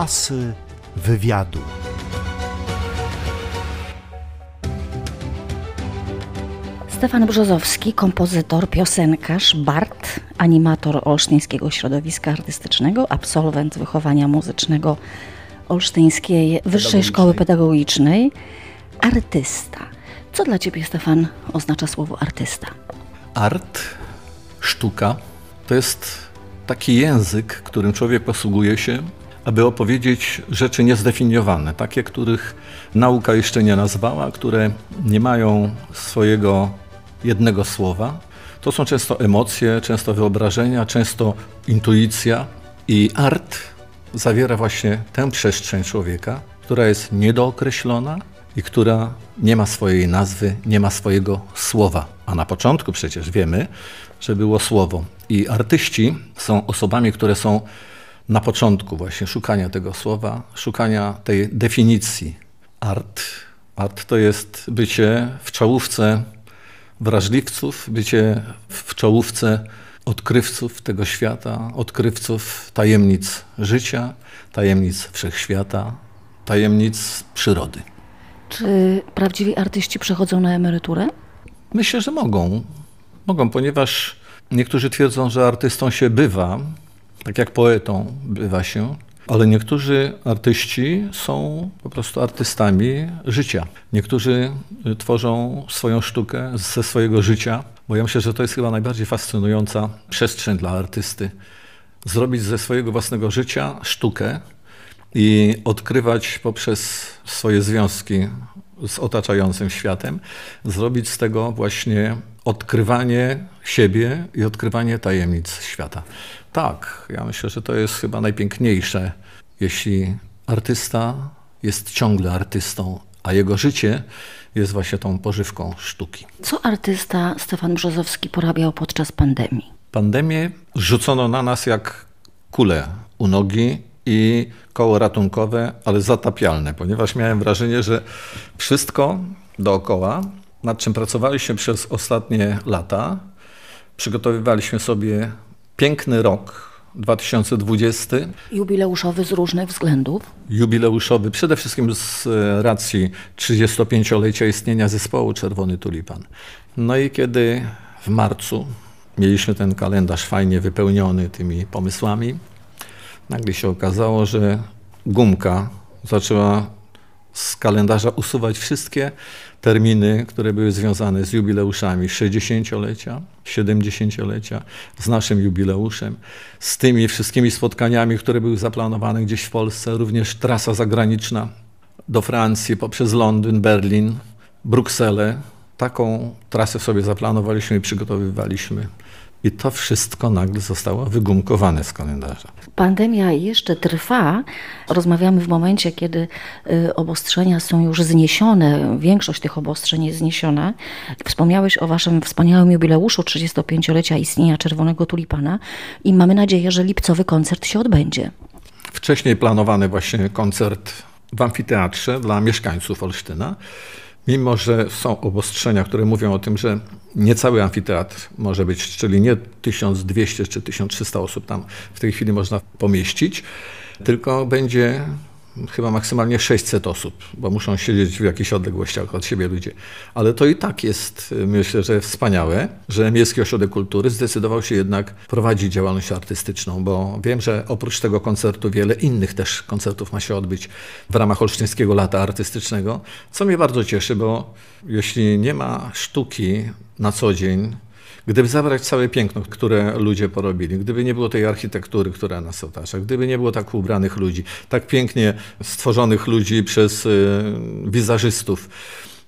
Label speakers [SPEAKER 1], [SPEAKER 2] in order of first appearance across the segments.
[SPEAKER 1] Asy wywiadu.
[SPEAKER 2] Stefan Brzozowski, kompozytor, piosenkarz, bard, animator olsztyńskiego środowiska artystycznego, absolwent wychowania muzycznego Olsztyńskiej Wyższej Szkoły Pedagogicznej, artysta. Co dla Ciebie, Stefan, oznacza słowo artysta?
[SPEAKER 3] Art, sztuka, to jest taki język, którym człowiek posługuje się, aby opowiedzieć rzeczy niezdefiniowane, takie, których nauka jeszcze nie nazwała, które nie mają swojego jednego słowa. To są często emocje, często wyobrażenia, często intuicja i art zawiera właśnie tę przestrzeń człowieka, która jest niedookreślona i która nie ma swojej nazwy, nie ma swojego słowa. A na początku przecież wiemy, że było słowo. I artyści są osobami, które są na początku właśnie szukania tego słowa, szukania tej definicji. Art. Art to jest bycie w czołówce wrażliwców, bycie w czołówce odkrywców tego świata, odkrywców tajemnic życia, tajemnic wszechświata, tajemnic przyrody.
[SPEAKER 2] Czy prawdziwi artyści przechodzą na emeryturę?
[SPEAKER 3] Myślę, że mogą. Mogą, ponieważ niektórzy twierdzą, że artystą się bywa, tak jak poetą bywa się, ale niektórzy artyści są po prostu artystami życia. Niektórzy tworzą swoją sztukę ze swojego życia, bo ja myślę, że to jest chyba najbardziej fascynująca przestrzeń dla artysty. Zrobić ze swojego własnego życia sztukę i odkrywać poprzez swoje związki z otaczającym światem, zrobić z tego właśnie odkrywanie siebie i odkrywanie tajemnic świata. Tak, ja myślę, że to jest chyba najpiękniejsze, jeśli artysta jest ciągle artystą, a jego życie jest właśnie tą pożywką sztuki.
[SPEAKER 2] Co artysta Stefan Brzozowski porabiał podczas pandemii?
[SPEAKER 3] Pandemię rzucono na nas jak kule u nogi i koło ratunkowe, ale zatapialne, ponieważ miałem wrażenie, że wszystko dookoła, nad czym pracowaliśmy przez ostatnie lata, przygotowywaliśmy sobie piękny rok 2020.
[SPEAKER 2] Jubileuszowy z różnych względów.
[SPEAKER 3] Jubileuszowy przede wszystkim z racji 35-lecia istnienia zespołu Czerwony Tulipan. No i kiedy w marcu mieliśmy ten kalendarz fajnie wypełniony tymi pomysłami, nagle się okazało, że gumka zaczęła z kalendarza usuwać wszystkie terminy, które były związane z jubileuszami 60-lecia, 70-lecia, z naszym jubileuszem, z tymi wszystkimi spotkaniami, które były zaplanowane gdzieś w Polsce, również trasa zagraniczna do Francji poprzez Londyn, Berlin, Brukselę. Taką trasę sobie zaplanowaliśmy i przygotowywaliśmy. I to wszystko nagle zostało wygumkowane z kalendarza.
[SPEAKER 2] Pandemia jeszcze trwa. Rozmawiamy w momencie, kiedy y, obostrzenia są już zniesione. Większość tych obostrzeń jest zniesiona. Wspomniałeś o waszym wspaniałym jubileuszu 35-lecia istnienia Czerwonego Tulipana i mamy nadzieję, że lipcowy koncert się odbędzie.
[SPEAKER 3] Wcześniej planowany właśnie koncert w amfiteatrze dla mieszkańców Olsztyna. Mimo, że są obostrzenia, które mówią o tym, że nie cały amfiteatr może być, czyli nie 1200 czy 1300 osób tam w tej chwili można pomieścić, tylko będzie chyba maksymalnie 600 osób, bo muszą siedzieć w jakichś odległościach od siebie ludzie. Ale to i tak jest, myślę, że wspaniałe, że Miejski Ośrodek Kultury zdecydował się jednak prowadzić działalność artystyczną, bo wiem, że oprócz tego koncertu wiele innych też koncertów ma się odbyć w ramach Olsztyńskiego Lata Artystycznego, co mnie bardzo cieszy, bo jeśli nie ma sztuki na co dzień, Gdyby zabrać całe piękno, które ludzie porobili, gdyby nie było tej architektury, która nas otacza, gdyby nie było tak ubranych ludzi, tak pięknie stworzonych ludzi przez y, wizerzystów,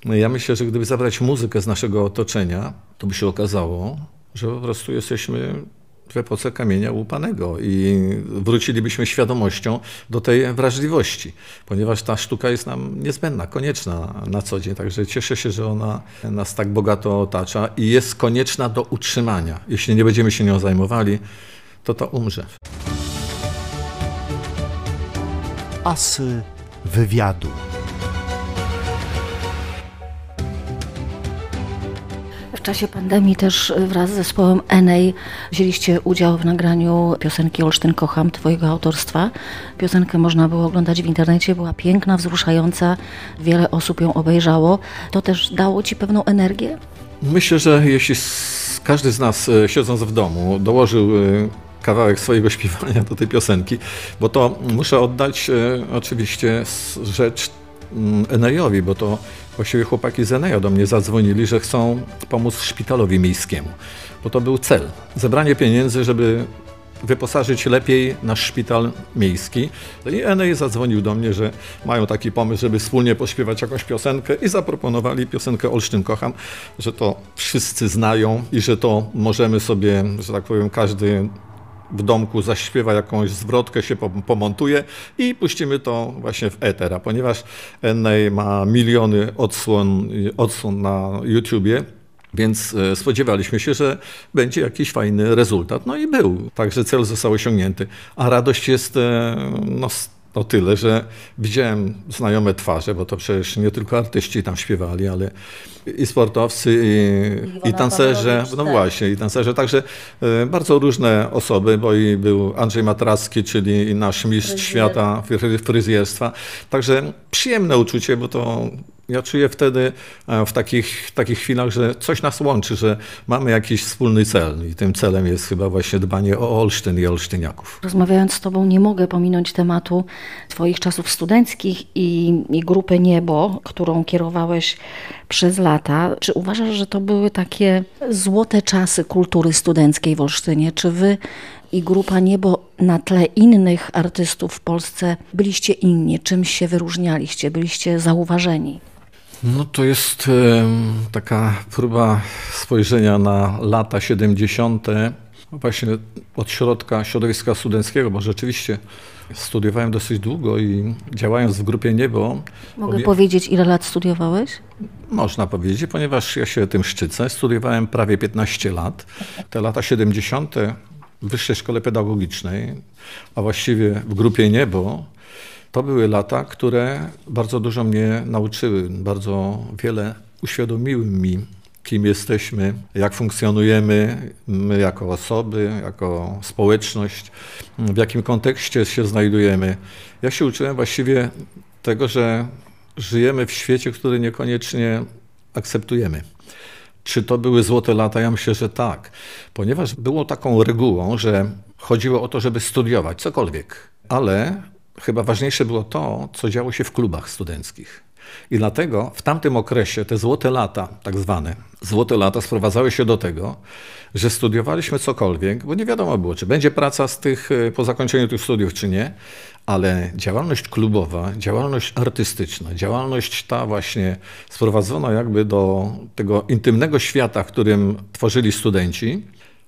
[SPEAKER 3] no ja myślę, że gdyby zabrać muzykę z naszego otoczenia, to by się okazało, że po prostu jesteśmy w epoce kamienia łupanego i wrócilibyśmy świadomością do tej wrażliwości, ponieważ ta sztuka jest nam niezbędna, konieczna na co dzień. Także cieszę się, że ona nas tak bogato otacza i jest konieczna do utrzymania. Jeśli nie będziemy się nią zajmowali, to to umrze.
[SPEAKER 1] Asy wywiadu.
[SPEAKER 2] W czasie pandemii też wraz z zespołem Enej wzięliście udział w nagraniu piosenki Olsztyn Kocham, twojego autorstwa. Piosenkę można było oglądać w internecie, była piękna, wzruszająca, wiele osób ją obejrzało. To też dało ci pewną energię?
[SPEAKER 3] Myślę, że jeśli każdy z nas e, siedząc w domu dołożył e, kawałek swojego śpiewania do tej piosenki, bo to muszę oddać oczywiście rzecz Enejowi, bo to właściwie chłopaki z Eneja do mnie zadzwonili, że chcą pomóc szpitalowi miejskiemu, bo to był cel. Zebranie pieniędzy, żeby wyposażyć lepiej nasz szpital miejski. I Enej zadzwonił do mnie, że mają taki pomysł, żeby wspólnie pośpiewać jakąś piosenkę i zaproponowali piosenkę Olsztyn Kocham, że to wszyscy znają i że to możemy sobie, że tak powiem, każdy w domku zaśpiewa jakąś zwrotkę, się pomontuje i puścimy to właśnie w eter. A ponieważ Enej ma miliony odsłon, odsłon na YouTubie, więc e, spodziewaliśmy się, że będzie jakiś fajny rezultat. No i był. Także cel został osiągnięty. A radość jest e, no, o tyle, że widziałem znajome twarze, bo to przecież nie tylko artyści tam śpiewali, ale i sportowcy, i, i tancerze, no tak. właśnie, i tancerze, także e, bardzo różne osoby, bo i był Andrzej Matracki, czyli nasz mistrz Fryzjer. świata fryzjerstwa. Także przyjemne uczucie, bo to ja czuję wtedy e, w takich, takich chwilach, że coś nas łączy, że mamy jakiś wspólny cel i tym celem jest chyba właśnie dbanie o Olsztyn i Olsztyniaków.
[SPEAKER 2] Rozmawiając z Tobą nie mogę pominąć tematu Twoich czasów studenckich i, i grupy Niebo, którą kierowałeś przez lata. Czy uważasz, że to były takie złote czasy kultury studenckiej w Olsztynie? Czy Wy i grupa Niebo na tle innych artystów w Polsce byliście inni? Czymś się wyróżnialiście? Byliście zauważeni?
[SPEAKER 3] No to jest taka próba spojrzenia na lata 70. Właśnie od środka środowiska studenckiego, bo rzeczywiście studiowałem dosyć długo i działając w grupie Niebo...
[SPEAKER 2] Mogę obie... powiedzieć, ile lat studiowałeś?
[SPEAKER 3] Można powiedzieć, ponieważ ja się tym szczycę. Studiowałem prawie 15 lat. Te lata 70. w Wyższej Szkole Pedagogicznej, a właściwie w grupie Niebo, to były lata, które bardzo dużo mnie nauczyły, bardzo wiele uświadomiły mi, kim jesteśmy, jak funkcjonujemy my jako osoby, jako społeczność, w jakim kontekście się znajdujemy. Ja się uczyłem właściwie tego, że żyjemy w świecie, który niekoniecznie akceptujemy. Czy to były złote lata? Ja myślę, że tak, ponieważ było taką regułą, że chodziło o to, żeby studiować cokolwiek, ale chyba ważniejsze było to, co działo się w klubach studenckich. I dlatego w tamtym okresie te złote lata, tak zwane złote lata, sprowadzały się do tego, że studiowaliśmy cokolwiek, bo nie wiadomo było, czy będzie praca z tych, e, po zakończeniu tych studiów, czy nie, ale działalność klubowa, działalność artystyczna, działalność ta właśnie sprowadzona jakby do tego intymnego świata, w którym tworzyli studenci,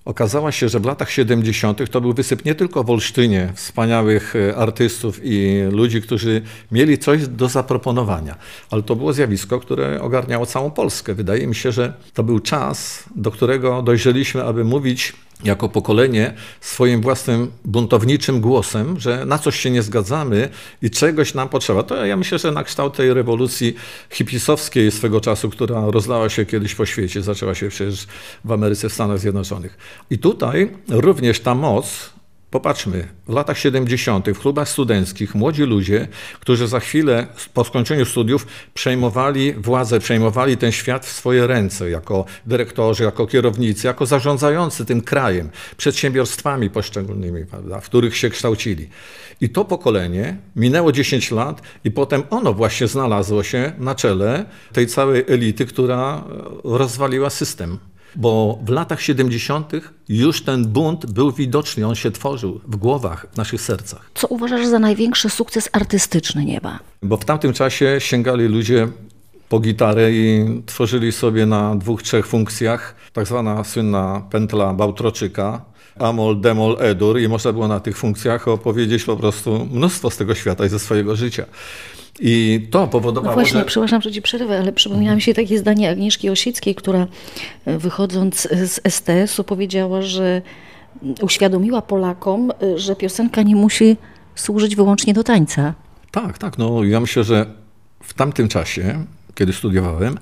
[SPEAKER 3] Okazała się, że w latach 70. to był wysyp nie tylko w Olsztynie wspaniałych e, artystów i ludzi, którzy mieli coś do zaproponowania, ale to było zjawisko, które ogarniało całą Polskę. Wydaje mi się, że to był czas, do którego dojrzeliśmy, aby mówić jako pokolenie swoim własnym buntowniczym głosem, że na coś się nie zgadzamy i czegoś nam potrzeba. To ja myślę, że na kształt tej rewolucji hipisowskiej swego czasu, która rozlała się kiedyś po świecie, zaczęła się przecież w Ameryce, w Stanach Zjednoczonych. I tutaj również ta moc Popatrzmy, w latach 70. w klubach studenckich młodzi ludzie, którzy za chwilę po skończeniu studiów przejmowali władzę, przejmowali ten świat w swoje ręce, jako dyrektorzy, jako kierownicy, jako zarządzający tym krajem, przedsiębiorstwami poszczególnymi, prawda, w których się kształcili. I to pokolenie minęło 10 lat i potem ono właśnie znalazło się na czele tej całej elity, która rozwaliła system bo w latach 70. już ten bunt był widoczny, on się tworzył w głowach, w naszych sercach.
[SPEAKER 2] Co uważasz za największy sukces artystyczny nieba?
[SPEAKER 3] Bo w tamtym czasie sięgali ludzie po gitarę i tworzyli sobie na dwóch, trzech funkcjach, tak zwana słynna pętla Bałtroczyka, Amol, Demol, Edur i można było na tych funkcjach opowiedzieć po prostu mnóstwo z tego świata i ze swojego życia. I to powodowało,
[SPEAKER 2] no właśnie,
[SPEAKER 3] że...
[SPEAKER 2] przepraszam, że ci przerwę, ale przypomniała mi się takie zdanie Agnieszki Osieckiej, która e, wychodząc z STS-u powiedziała, że uświadomiła Polakom, e, że piosenka nie musi służyć wyłącznie do tańca.
[SPEAKER 3] Tak, tak. No, ja myślę, że w tamtym czasie, kiedy studiowałem,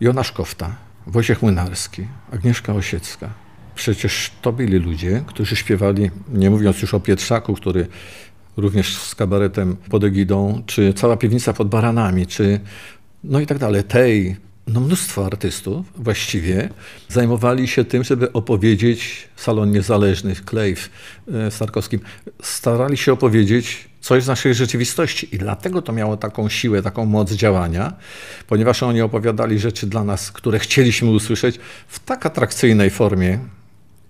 [SPEAKER 3] Jonasz Kofta, Wojciech Młynarski, Agnieszka Osiecka. Przecież to byli ludzie, którzy śpiewali, nie mówiąc już o Pietrzaku, który również z kabaretem pod egidą, czy cała piwnica pod baranami, czy no i tak dalej. Tej, no mnóstwo artystów właściwie zajmowali się tym, żeby opowiedzieć Salon Niezależny, Klejw e, Starkowskim. Starali się opowiedzieć coś z naszej rzeczywistości i dlatego to miało taką siłę, taką moc działania, ponieważ oni opowiadali rzeczy dla nas, które chcieliśmy usłyszeć w tak atrakcyjnej formie,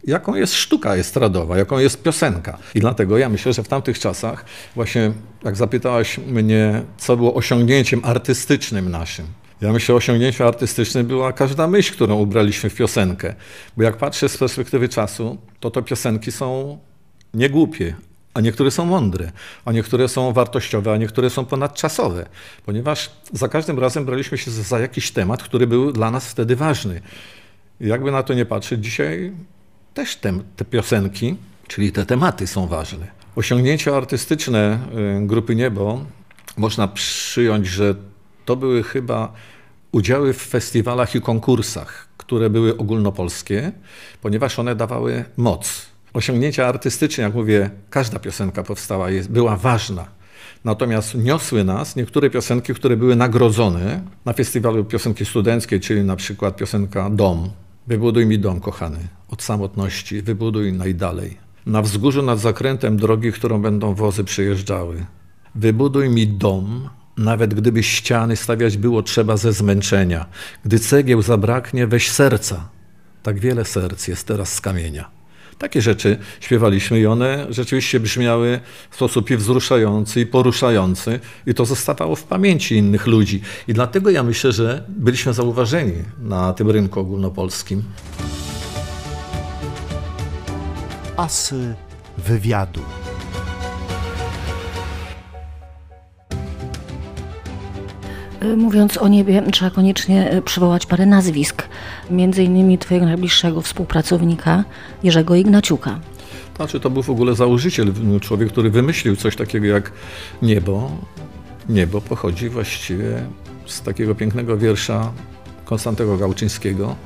[SPEAKER 3] jaką jest sztuka estradowa, jaką jest piosenka. I dlatego ja myślę, że w tamtych czasach, właśnie jak zapytałaś mnie, co było osiągnięciem artystycznym naszym, ja myślę, osiągnięciem artystycznym była każda myśl, którą ubraliśmy w piosenkę. Bo jak patrzę z perspektywy czasu, to te piosenki są niegłupie, a niektóre są mądre, a niektóre są wartościowe, a niektóre są ponadczasowe, ponieważ za każdym razem braliśmy się za jakiś temat, który był dla nas wtedy ważny. Jakby na to nie patrzeć, dzisiaj też te, te piosenki, czyli te tematy są ważne. Osiągnięcia artystyczne y, grupy Niebo można przyjąć, że to były chyba udziały w festiwalach i konkursach, które były ogólnopolskie, ponieważ one dawały moc. Osiągnięcia artystyczne, jak mówię, każda piosenka powstała, jest, była ważna. Natomiast niosły nas niektóre piosenki, które były nagrodzone na festiwalu piosenki studenckiej, czyli na przykład piosenka Dom. Wybuduj mi dom, kochany, od samotności, wybuduj najdalej. Na wzgórzu nad zakrętem drogi, którą będą wozy przejeżdżały. Wybuduj mi dom, nawet gdyby ściany stawiać było trzeba ze zmęczenia. Gdy cegieł zabraknie, weź serca. Tak wiele serc jest teraz z kamienia. Takie rzeczy śpiewaliśmy i one rzeczywiście brzmiały w sposób i wzruszający, i poruszający, i to zostawało w pamięci innych ludzi. I dlatego ja myślę, że byliśmy zauważeni na tym rynku ogólnopolskim.
[SPEAKER 1] Asy wywiadu.
[SPEAKER 2] Mówiąc o niebie, trzeba koniecznie y, przywołać parę nazwisk, między innymi twojego najbliższego współpracownika Jerzego Ignaciuka.
[SPEAKER 3] Znaczy, to był w ogóle założyciel, człowiek, który wymyślił coś takiego jak niebo. Niebo pochodzi właściwie z takiego pięknego wiersza Konstantego Gałczyńskiego.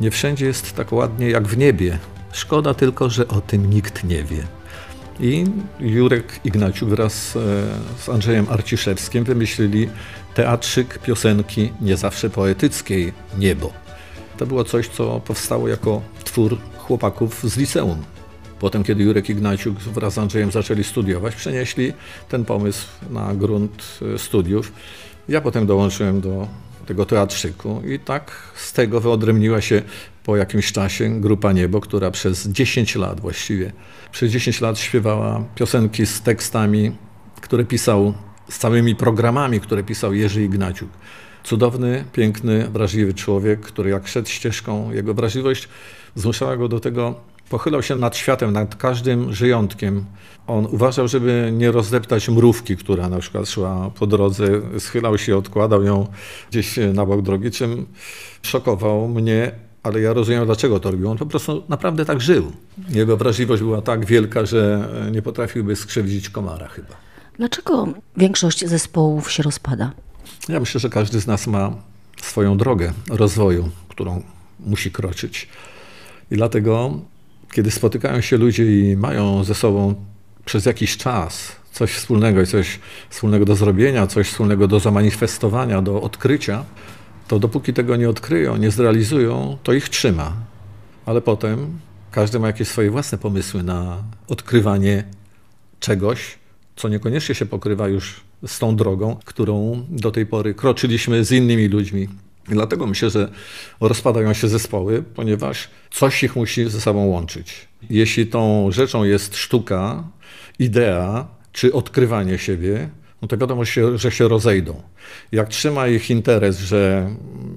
[SPEAKER 3] Nie wszędzie jest tak ładnie jak w niebie. Szkoda tylko, że o tym nikt nie wie. I Jurek Ignaciuk wraz e, z Andrzejem Arciszewskim wymyślili teatrzyk piosenki nie zawsze poetyckiej Niebo. To było coś, co powstało jako twór chłopaków z liceum. Potem, kiedy Jurek Ignaciuk wraz z Andrzejem zaczęli studiować, przenieśli ten pomysł na grunt e, studiów. Ja potem dołączyłem do tego teatrzyku i tak z tego wyodrębniła się po jakimś czasie grupa Niebo, która przez 10 lat właściwie, przez 10 lat śpiewała piosenki z tekstami, które pisał, z całymi programami, które pisał Jerzy Ignaciuk. Cudowny, piękny, wrażliwy człowiek, który jak szedł ścieżką, jego wrażliwość zmuszała go do tego, pochylał się nad światem, nad każdym żyjątkiem. On uważał, żeby nie rozdeptać mrówki, która na przykład szła po drodze, schylał się, odkładał ją gdzieś na bok drogi, czym szokował mnie, ale ja rozumiem, dlaczego to robił. On po prostu naprawdę tak żył. Jego wrażliwość była tak wielka, że nie potrafiłby skrzywdzić komara chyba.
[SPEAKER 2] Dlaczego większość zespołów się rozpada?
[SPEAKER 3] Ja myślę, że każdy z nas ma swoją drogę rozwoju, którą musi kroczyć. I dlatego, kiedy spotykają się ludzie i mają ze sobą przez jakiś czas coś wspólnego i coś wspólnego do zrobienia, coś wspólnego do zamanifestowania, do odkrycia, to dopóki tego nie odkryją, nie zrealizują, to ich trzyma. Ale potem każdy ma jakieś swoje własne pomysły na odkrywanie czegoś, co niekoniecznie się pokrywa już z tą drogą, którą do tej pory kroczyliśmy z innymi ludźmi. I dlatego myślę, że rozpadają się zespoły, ponieważ coś ich musi ze sobą łączyć. Jeśli tą rzeczą jest sztuka, idea czy odkrywanie siebie, no to wiadomo, że się rozejdą. Jak trzyma ich interes, że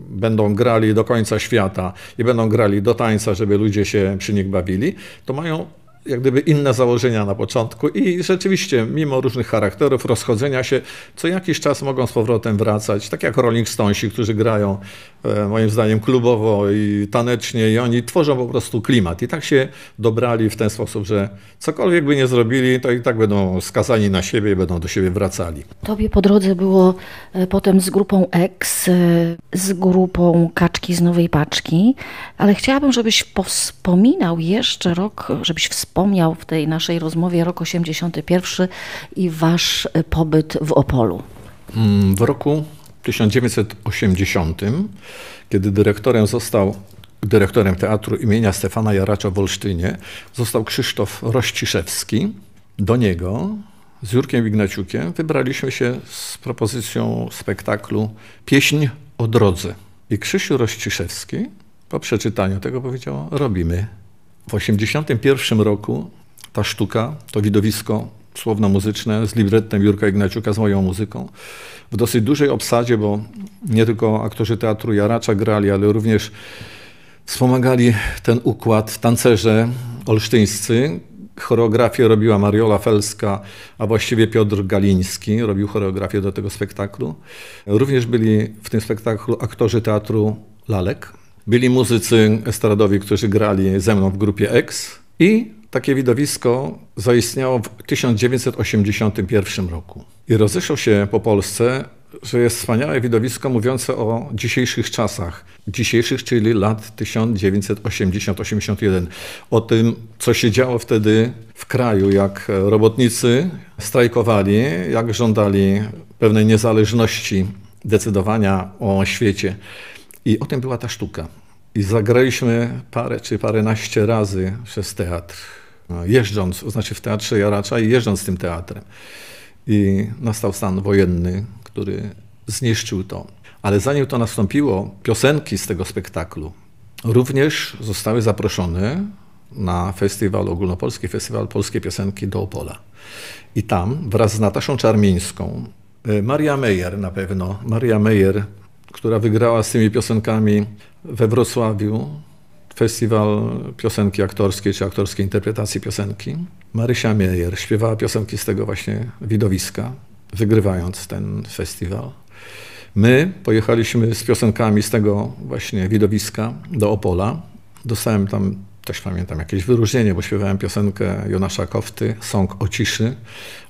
[SPEAKER 3] będą grali do końca świata i będą grali do tańca, żeby ludzie się przy nich bawili, to mają jak gdyby inne założenia na początku i rzeczywiście, mimo różnych charakterów, rozchodzenia się, co jakiś czas mogą z powrotem wracać, tak jak Rolling Stonesi, którzy grają e, moim zdaniem klubowo i tanecznie i oni tworzą po prostu klimat i tak się dobrali w ten sposób, że cokolwiek by nie zrobili, to i tak będą skazani na siebie i będą do siebie wracali.
[SPEAKER 2] Tobie po drodze było e, potem z grupą X, e, z grupą Kaczki z Nowej Paczki, ale chciałabym, żebyś wspominał jeszcze rok, żebyś wspomniał w tej naszej rozmowie rok 81 i wasz pobyt w Opolu.
[SPEAKER 3] Mm, w roku 1980, kiedy dyrektorem został dyrektorem teatru imienia Stefana Jaracza w Olsztynie, został Krzysztof Rościszewski. Do niego z Jurkiem Ignaciukiem wybraliśmy się z propozycją spektaklu Pieśń o drodze. I Krzysiu Rościszewski po przeczytaniu tego powiedział, robimy. W 1981 roku ta sztuka, to widowisko słowno-muzyczne z librettem Jurka Ignaciuka, z moją muzyką, w dosyć dużej obsadzie, bo nie tylko aktorzy teatru Jaracza grali, ale również wspomagali ten układ tancerze olsztyńscy. Choreografię robiła Mariola Felska, a właściwie Piotr Galiński robił choreografię do tego spektaklu. Również byli w tym spektaklu aktorzy teatru Lalek, byli muzycy estradowi, którzy grali ze mną w grupie X i takie widowisko zaistniało w 1981 roku. I rozeszło się po Polsce, że jest wspaniałe widowisko mówiące o dzisiejszych czasach. Dzisiejszych, czyli lat 1980-81. O tym, co się działo wtedy w kraju, jak robotnicy strajkowali, jak żądali pewnej niezależności decydowania o świecie. I o tym była ta sztuka. I zagraliśmy parę czy paręnaście razy przez teatr, no, jeżdżąc, to znaczy w teatrze Jaracza i jeżdżąc tym teatrem. I nastał stan wojenny, który zniszczył to. Ale zanim to nastąpiło, piosenki z tego spektaklu również zostały zaproszone na festiwal, ogólnopolski festiwal Polskie Piosenki do Opola. I tam wraz z Nataszą Czarmińską, e, Maria Meyer na pewno, Maria Meyer która wygrała z tymi piosenkami we Wrocławiu festiwal piosenki aktorskiej czy aktorskiej interpretacji piosenki. Marysia Meyer śpiewała piosenki z tego właśnie widowiska, wygrywając ten festiwal. My pojechaliśmy z piosenkami z tego właśnie widowiska do Opola. Dostałem tam też pamiętam jakieś wyróżnienie, bo śpiewałem piosenkę Jonasza Kofty, Song o ciszy,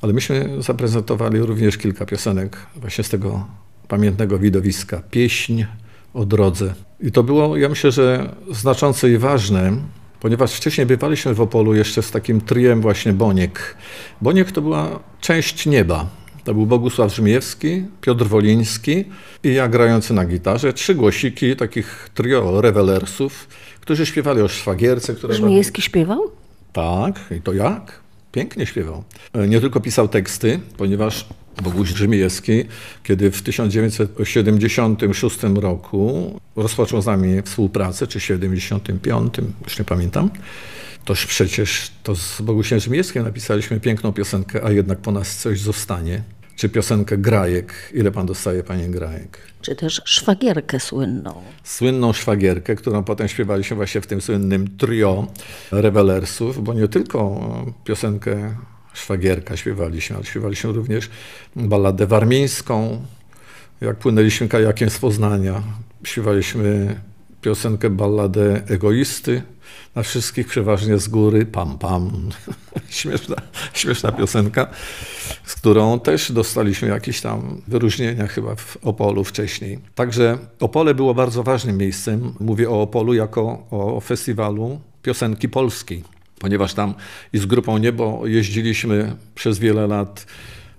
[SPEAKER 3] ale myśmy zaprezentowali również kilka piosenek właśnie z tego pamiętnego widowiska, pieśń o drodze. I to było, ja myślę, że znaczące i ważne, ponieważ wcześniej bywaliśmy w Opolu jeszcze z takim triem właśnie Boniek. Boniek to była część nieba. To był Bogusław Rzymijewski, Piotr Woliński i ja grający na gitarze. Trzy głosiki, takich trio rewelersów, którzy śpiewali o szwagierce.
[SPEAKER 2] Rzymijewski śpiewał?
[SPEAKER 3] Tak, i to jak? Pięknie śpiewał. Nie tylko pisał teksty, ponieważ Boguś Rzymijewski, kiedy w 1976 roku rozpoczął z nami współpracę, czy 75, już nie pamiętam, toż przecież to z Bogusiem Rzymijewskim napisaliśmy piękną piosenkę, a jednak po nas coś zostanie. Czy piosenkę Grajek, ile pan dostaje, panie Grajek?
[SPEAKER 2] Czy też szwagierkę słynną.
[SPEAKER 3] Słynną szwagierkę, którą potem śpiewaliśmy właśnie w tym słynnym trio rewelersów, bo nie tylko piosenkę szwagierka śpiewaliśmy, ale śpiewaliśmy również balladę warmińską. Jak płynęliśmy kajakiem z Poznania, śpiewaliśmy piosenkę balladę egoisty, na wszystkich przeważnie z góry, pam pam. śmieszna, śmieszna piosenka, z którą też dostaliśmy jakieś tam wyróżnienia chyba w Opolu wcześniej. Także Opole było bardzo ważnym miejscem. Mówię o Opolu jako o festiwalu piosenki polskiej ponieważ tam i z grupą Niebo jeździliśmy przez wiele lat,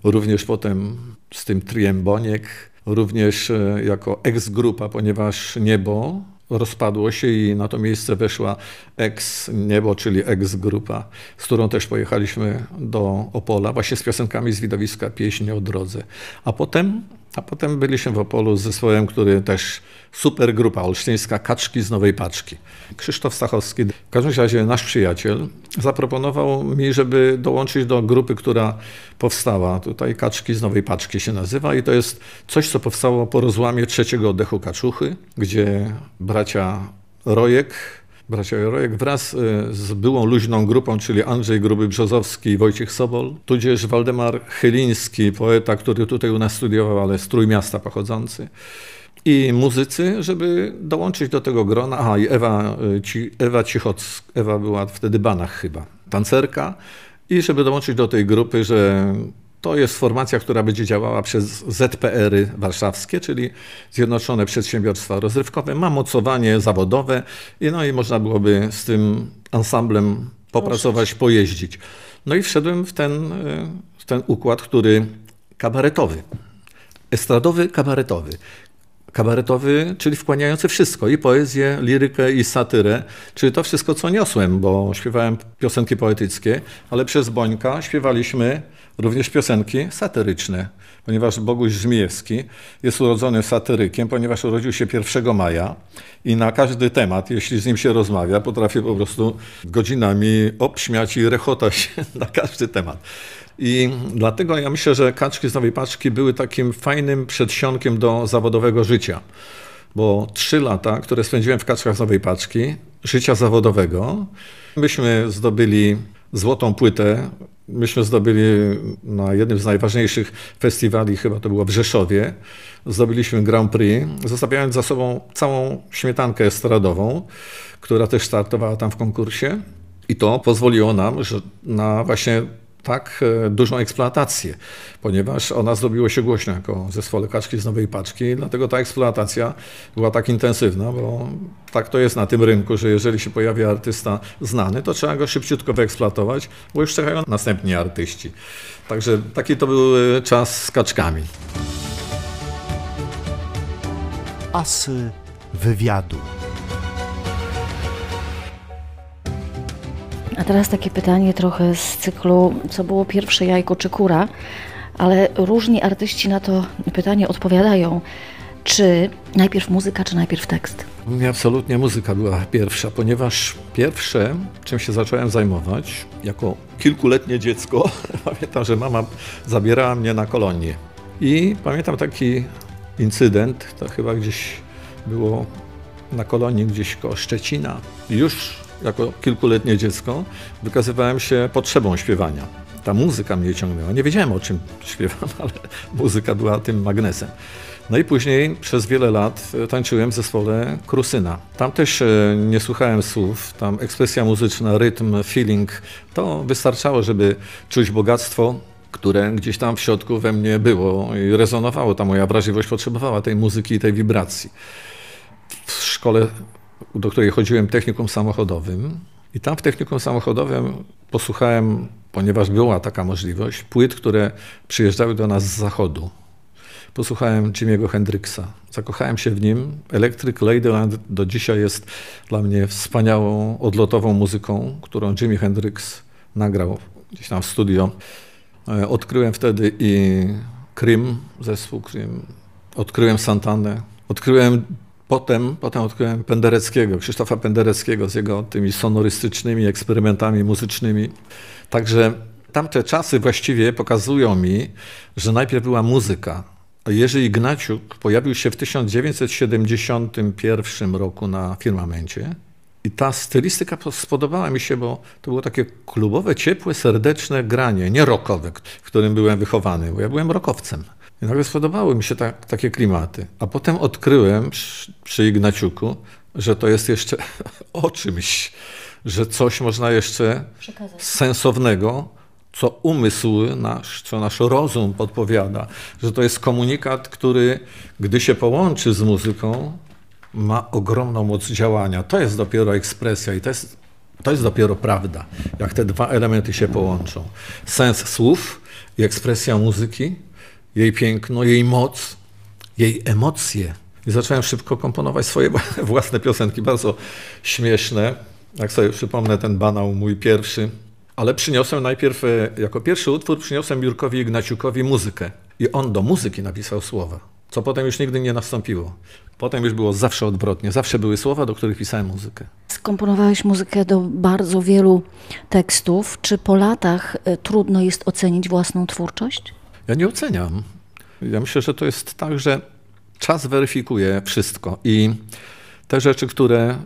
[SPEAKER 3] również potem z tym triem Boniek, również e, jako ex-grupa, ponieważ Niebo rozpadło się i na to miejsce weszła ex-Niebo, czyli ex-grupa, z którą też pojechaliśmy do Opola, właśnie z piosenkami z widowiska Pieśń o drodze. A potem a potem byliśmy w Opolu z zespołem, który też super grupa olsztyńska, Kaczki z Nowej Paczki. Krzysztof Stachowski, w każdym razie nasz przyjaciel, zaproponował mi, żeby dołączyć do grupy, która powstała. Tutaj Kaczki z Nowej Paczki się nazywa i to jest coś, co powstało po rozłamie trzeciego oddechu Kaczuchy, gdzie bracia Rojek bracia Jorojek wraz e, z byłą luźną grupą, czyli Andrzej Gruby-Brzozowski i Wojciech Sobol, tudzież Waldemar Chyliński, poeta, który tutaj u nas studiował, ale z Trójmiasta pochodzący, i muzycy, żeby dołączyć do tego grona. Aha, i Ewa, e, Ci, Ewa Cichocka, Ewa była wtedy Banach chyba, tancerka, i żeby dołączyć do tej grupy, że to jest formacja, która będzie działała przez ZPR-y warszawskie, czyli Zjednoczone Przedsiębiorstwa Rozrywkowe. Ma mocowanie zawodowe i, no i można byłoby z tym ansamblem popracować, pojeździć. No i wszedłem w ten, w ten układ, który kabaretowy, estradowy, kabaretowy. Kabaretowy, czyli wkłaniający wszystko, i poezję, lirykę, i satyrę, czyli to wszystko, co niosłem, bo śpiewałem piosenki poetyckie, ale przez Bońka śpiewaliśmy również piosenki satyryczne, ponieważ Boguś Żmijewski jest urodzony satyrykiem, ponieważ urodził się 1 maja i na każdy temat, jeśli z nim się rozmawia, potrafi po prostu godzinami obśmiać i rechotać na każdy temat. I dlatego ja myślę, że kaczki z Nowej Paczki były takim fajnym przedsionkiem do zawodowego życia. Bo trzy lata, które spędziłem w kaczkach z Nowej Paczki, życia zawodowego, myśmy zdobyli złotą płytę. Myśmy zdobyli na jednym z najważniejszych festiwali, chyba to było w Rzeszowie, zdobyliśmy Grand Prix, zostawiając za sobą całą śmietankę estradową, która też startowała tam w konkursie. I to pozwoliło nam że na właśnie tak e, dużą eksploatację, ponieważ ona zrobiło się głośno jako zespole Kaczki z Nowej Paczki, dlatego ta eksploatacja była tak intensywna, bo tak to jest na tym rynku, że jeżeli się pojawia artysta znany, to trzeba go szybciutko wyeksploatować, bo już czekają następni artyści. Także taki to był e, czas z Kaczkami.
[SPEAKER 1] Asy wywiadu.
[SPEAKER 2] A teraz takie pytanie trochę z cyklu, co było pierwsze jajko czy kura, ale różni artyści na to pytanie odpowiadają. Czy najpierw muzyka, czy najpierw tekst?
[SPEAKER 3] Mnie absolutnie muzyka była pierwsza, ponieważ pierwsze, czym się zacząłem zajmować, jako kilkuletnie dziecko, pamiętam, że mama zabierała mnie na kolonię. I pamiętam taki incydent, to chyba gdzieś było na kolonii gdzieś koło Szczecina. Już jako kilkuletnie dziecko wykazywałem się potrzebą śpiewania. Ta muzyka mnie ciągnęła. Nie wiedziałem o czym śpiewam, ale muzyka była tym magnesem. No i później przez wiele lat tańczyłem w zespole Krusyna. Tam też e, nie słuchałem słów, tam ekspresja muzyczna, rytm, feeling, to wystarczało, żeby czuć bogactwo, które gdzieś tam w środku we mnie było i rezonowało. Ta moja wrażliwość potrzebowała tej muzyki i tej wibracji. W szkole do której chodziłem technikum samochodowym. I tam w technikum samochodowym posłuchałem, ponieważ była taka możliwość, płyt, które przyjeżdżały do nas z zachodu. Posłuchałem Jimmy'ego Hendrixa. Zakochałem się w nim. Electric Ladyland do dzisiaj jest dla mnie wspaniałą, odlotową muzyką, którą Jimi Hendrix nagrał gdzieś tam w studio. E, odkryłem wtedy i Krym, zespół Krym. Odkryłem Santanę. Odkryłem Potem, potem odkryłem Pendereckiego, Krzysztofa Pendereckiego z jego tymi sonorystycznymi eksperymentami muzycznymi. Także tamte czasy właściwie pokazują mi, że najpierw była muzyka. Jerzy Ignaciuk pojawił się w 1971 roku na firmamencie. I ta stylistyka spodobała mi się, bo to było takie klubowe, ciepłe, serdeczne granie, nie rockowe, w którym byłem wychowany, bo ja byłem rockowcem. I nagle spodobały mi się tak, takie klimaty. A potem odkryłem przy, przy Ignaciuku, że to jest jeszcze o czymś, że coś można jeszcze Przekazać. sensownego, co umysł nasz, co nasz rozum podpowiada, że to jest komunikat, który, gdy się połączy z muzyką, ma ogromną moc działania. To jest dopiero ekspresja i to jest, to jest dopiero prawda, jak te dwa elementy się połączą. Sens słów i ekspresja muzyki jej piękno, jej moc, jej emocje. I zacząłem szybko komponować swoje własne piosenki, bardzo śmieszne. Jak sobie przypomnę ten banał mój pierwszy. Ale przyniosłem najpierw, e, jako pierwszy utwór, przyniosłem Jurkowi Ignaciukowi muzykę. I on do muzyki napisał słowa, co potem już nigdy nie nastąpiło. Potem już było zawsze odwrotnie. Zawsze były słowa, do których pisałem muzykę.
[SPEAKER 2] Skomponowałeś muzykę do bardzo wielu tekstów. Czy po latach e, trudno jest ocenić własną twórczość?
[SPEAKER 3] Ja nie oceniam. Ja myślę, że to jest tak, że czas weryfikuje wszystko i te rzeczy, które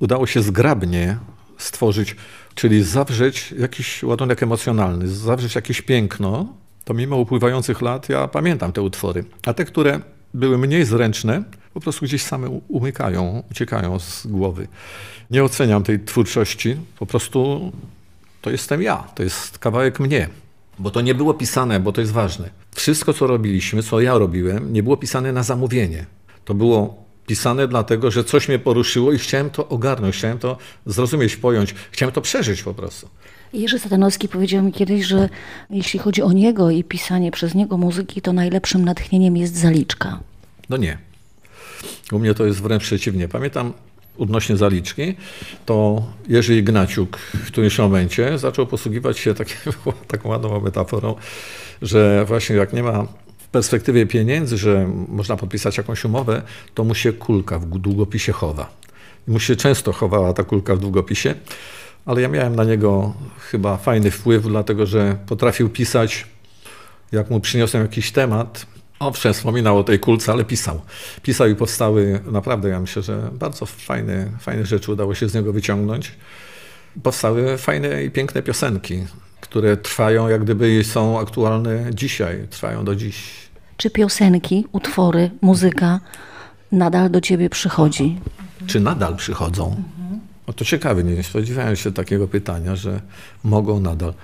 [SPEAKER 3] udało się zgrabnie stworzyć, czyli zawrzeć jakiś ładunek emocjonalny, zawrzeć jakieś piękno, to mimo upływających lat ja pamiętam te utwory. A te, które były mniej zręczne, po prostu gdzieś same umykają, uciekają z głowy. Nie oceniam tej twórczości, po prostu to jestem ja, to jest kawałek mnie. Bo to nie było pisane, bo to jest ważne. Wszystko, co robiliśmy, co ja robiłem, nie było pisane na zamówienie. To było pisane dlatego, że coś mnie poruszyło i chciałem to ogarnąć, chciałem to zrozumieć, pojąć, chciałem to przeżyć po prostu.
[SPEAKER 2] Jerzy Satanowski powiedział mi kiedyś, że jeśli chodzi o niego i pisanie przez niego muzyki, to najlepszym natchnieniem jest zaliczka.
[SPEAKER 3] No nie. U mnie to jest wręcz przeciwnie. Pamiętam odnośnie zaliczki, to Jerzy Ignaciuk w którymś momencie zaczął posługiwać się taką ładną metaforą, że właśnie jak nie ma w perspektywie pieniędzy, że można podpisać jakąś umowę, to mu się kulka w długopisie chowa. I mu się często chowała ta kulka w długopisie, ale ja miałem na niego chyba fajny wpływ, dlatego że potrafił pisać, jak mu przyniosłem jakiś temat, Owszem, wspominał o tej kulce, ale pisał. Pisał i powstały naprawdę, ja myślę, że bardzo fajne, fajne rzeczy udało się z niego wyciągnąć. Powstały fajne i piękne piosenki, które trwają, jak gdyby są aktualne dzisiaj, trwają do dziś.
[SPEAKER 2] Czy piosenki, utwory, muzyka nadal do ciebie przychodzi?
[SPEAKER 3] Czy nadal przychodzą? No to ciekawe, nie spodziewałem się takiego pytania, że mogą nadal.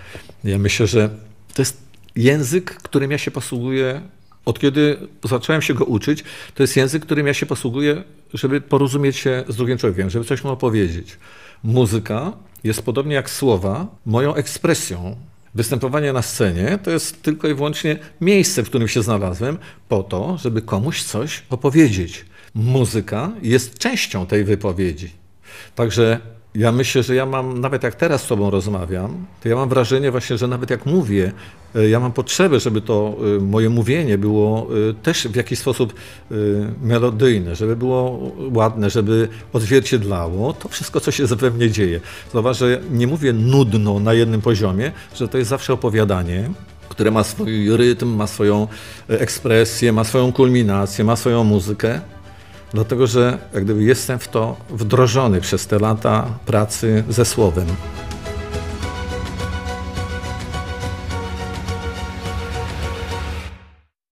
[SPEAKER 3] Ja myślę, że to jest język, którym ja się posługuję od kiedy zacząłem się go uczyć, to jest język, którym ja się posługuję, żeby porozumieć się z drugim człowiekiem, żeby coś mu opowiedzieć. Muzyka jest podobnie jak słowa moją ekspresją. Występowanie na scenie to jest tylko i wyłącznie miejsce, w którym się znalazłem, po to, żeby komuś coś opowiedzieć. Muzyka jest częścią tej wypowiedzi. Także ja myślę, że ja mam, nawet jak teraz z Tobą rozmawiam, to ja mam wrażenie właśnie, że nawet jak mówię, e, ja mam potrzebę, żeby to e, moje mówienie było e, też w jakiś sposób melodyjne, żeby było ładne, żeby odzwierciedlało to wszystko, co się we mnie dzieje. Zauważ, że nie mówię nudno na jednym poziomie, że to jest zawsze opowiadanie, które ma swój rytm, ma swoją ekspresję, ma swoją kulminację, ma swoją muzykę dlatego że jak gdyby jestem w to wdrożony przez te lata pracy ze słowem.